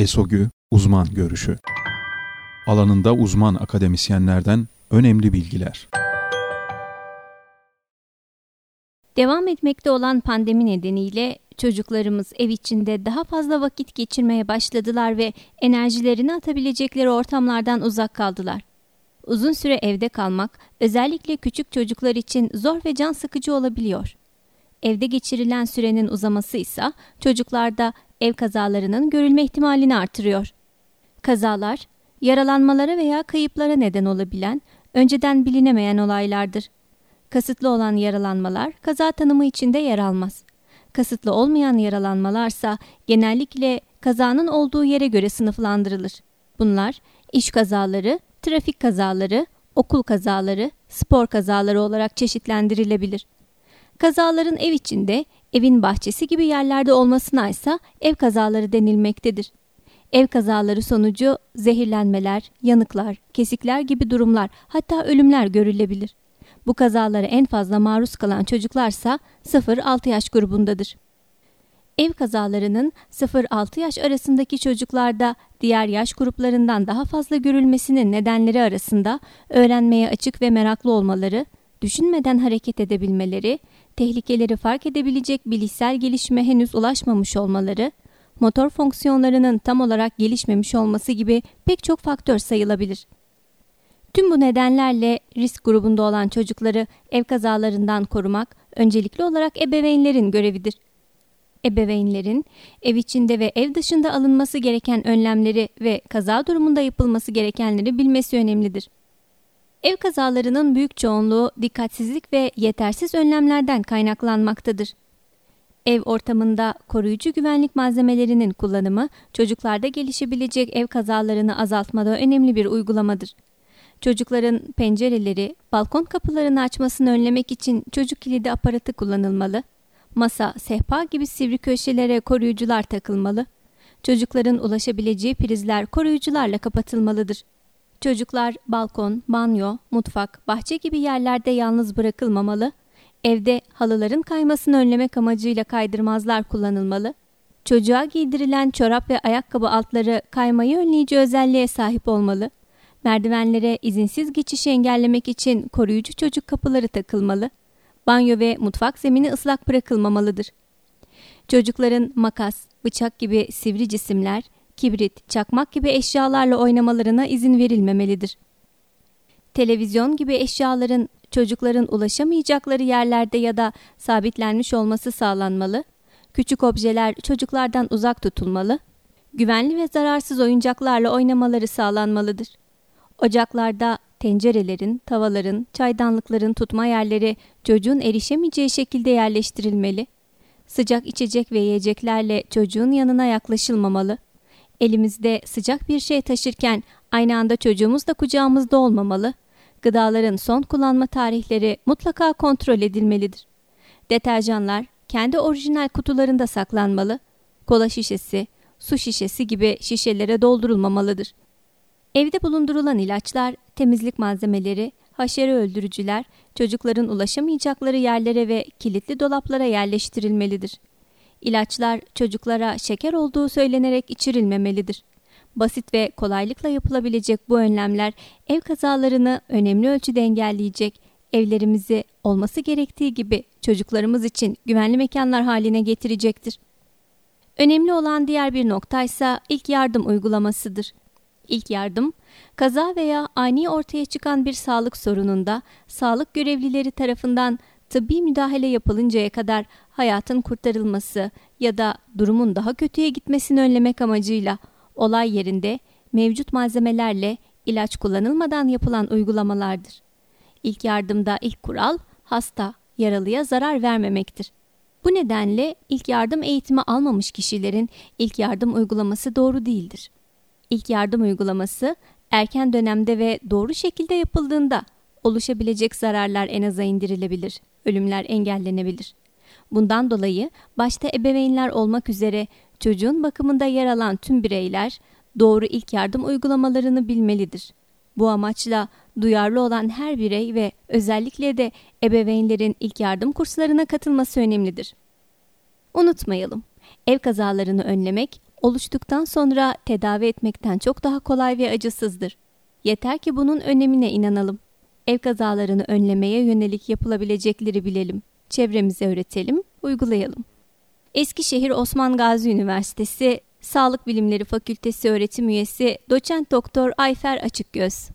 ESOGÜ Uzman Görüşü Alanında uzman akademisyenlerden önemli bilgiler. Devam etmekte olan pandemi nedeniyle çocuklarımız ev içinde daha fazla vakit geçirmeye başladılar ve enerjilerini atabilecekleri ortamlardan uzak kaldılar. Uzun süre evde kalmak özellikle küçük çocuklar için zor ve can sıkıcı olabiliyor. Evde geçirilen sürenin uzaması ise çocuklarda ev kazalarının görülme ihtimalini artırıyor. Kazalar, yaralanmalara veya kayıplara neden olabilen, önceden bilinemeyen olaylardır. Kasıtlı olan yaralanmalar kaza tanımı içinde yer almaz. Kasıtlı olmayan yaralanmalarsa genellikle kazanın olduğu yere göre sınıflandırılır. Bunlar iş kazaları, trafik kazaları, okul kazaları, spor kazaları olarak çeşitlendirilebilir. Kazaların ev içinde, evin bahçesi gibi yerlerde olmasına ise ev kazaları denilmektedir. Ev kazaları sonucu zehirlenmeler, yanıklar, kesikler gibi durumlar hatta ölümler görülebilir. Bu kazalara en fazla maruz kalan çocuklarsa 0-6 yaş grubundadır. Ev kazalarının 0-6 yaş arasındaki çocuklarda diğer yaş gruplarından daha fazla görülmesinin nedenleri arasında öğrenmeye açık ve meraklı olmaları, düşünmeden hareket edebilmeleri, tehlikeleri fark edebilecek bilişsel gelişime henüz ulaşmamış olmaları, motor fonksiyonlarının tam olarak gelişmemiş olması gibi pek çok faktör sayılabilir. Tüm bu nedenlerle risk grubunda olan çocukları ev kazalarından korumak öncelikli olarak ebeveynlerin görevidir. Ebeveynlerin ev içinde ve ev dışında alınması gereken önlemleri ve kaza durumunda yapılması gerekenleri bilmesi önemlidir. Ev kazalarının büyük çoğunluğu dikkatsizlik ve yetersiz önlemlerden kaynaklanmaktadır. Ev ortamında koruyucu güvenlik malzemelerinin kullanımı çocuklarda gelişebilecek ev kazalarını azaltmada önemli bir uygulamadır. Çocukların pencereleri, balkon kapılarını açmasını önlemek için çocuk kilidi aparatı kullanılmalı. Masa, sehpa gibi sivri köşelere koruyucular takılmalı. Çocukların ulaşabileceği prizler koruyucularla kapatılmalıdır. Çocuklar balkon, banyo, mutfak, bahçe gibi yerlerde yalnız bırakılmamalı. Evde halıların kaymasını önlemek amacıyla kaydırmazlar kullanılmalı. Çocuğa giydirilen çorap ve ayakkabı altları kaymayı önleyici özelliğe sahip olmalı. Merdivenlere izinsiz geçişi engellemek için koruyucu çocuk kapıları takılmalı. Banyo ve mutfak zemini ıslak bırakılmamalıdır. Çocukların makas, bıçak gibi sivri cisimler, kibrit, çakmak gibi eşyalarla oynamalarına izin verilmemelidir. Televizyon gibi eşyaların çocukların ulaşamayacakları yerlerde ya da sabitlenmiş olması sağlanmalı. Küçük objeler çocuklardan uzak tutulmalı. Güvenli ve zararsız oyuncaklarla oynamaları sağlanmalıdır. Ocaklarda tencerelerin, tavaların, çaydanlıkların tutma yerleri çocuğun erişemeyeceği şekilde yerleştirilmeli. Sıcak içecek ve yiyeceklerle çocuğun yanına yaklaşılmamalı. Elimizde sıcak bir şey taşırken aynı anda çocuğumuz da kucağımızda olmamalı. Gıdaların son kullanma tarihleri mutlaka kontrol edilmelidir. Deterjanlar kendi orijinal kutularında saklanmalı. Kola şişesi, su şişesi gibi şişelere doldurulmamalıdır. Evde bulundurulan ilaçlar, temizlik malzemeleri, haşere öldürücüler çocukların ulaşamayacakları yerlere ve kilitli dolaplara yerleştirilmelidir. İlaçlar çocuklara şeker olduğu söylenerek içirilmemelidir. Basit ve kolaylıkla yapılabilecek bu önlemler ev kazalarını önemli ölçüde engelleyecek, evlerimizi olması gerektiği gibi çocuklarımız için güvenli mekanlar haline getirecektir. Önemli olan diğer bir nokta ise ilk yardım uygulamasıdır. İlk yardım, kaza veya ani ortaya çıkan bir sağlık sorununda sağlık görevlileri tarafından tıbbi müdahale yapılıncaya kadar hayatın kurtarılması ya da durumun daha kötüye gitmesini önlemek amacıyla olay yerinde mevcut malzemelerle ilaç kullanılmadan yapılan uygulamalardır. İlk yardımda ilk kural hasta, yaralıya zarar vermemektir. Bu nedenle ilk yardım eğitimi almamış kişilerin ilk yardım uygulaması doğru değildir. İlk yardım uygulaması erken dönemde ve doğru şekilde yapıldığında oluşabilecek zararlar en aza indirilebilir, ölümler engellenebilir. Bundan dolayı başta ebeveynler olmak üzere çocuğun bakımında yer alan tüm bireyler doğru ilk yardım uygulamalarını bilmelidir. Bu amaçla duyarlı olan her birey ve özellikle de ebeveynlerin ilk yardım kurslarına katılması önemlidir. Unutmayalım, ev kazalarını önlemek oluştuktan sonra tedavi etmekten çok daha kolay ve acısızdır. Yeter ki bunun önemine inanalım. Ev kazalarını önlemeye yönelik yapılabilecekleri bilelim. Çevremize öğretelim, uygulayalım. Eskişehir Osman Gazi Üniversitesi Sağlık Bilimleri Fakültesi öğretim üyesi doçent doktor Ayfer Açıkgöz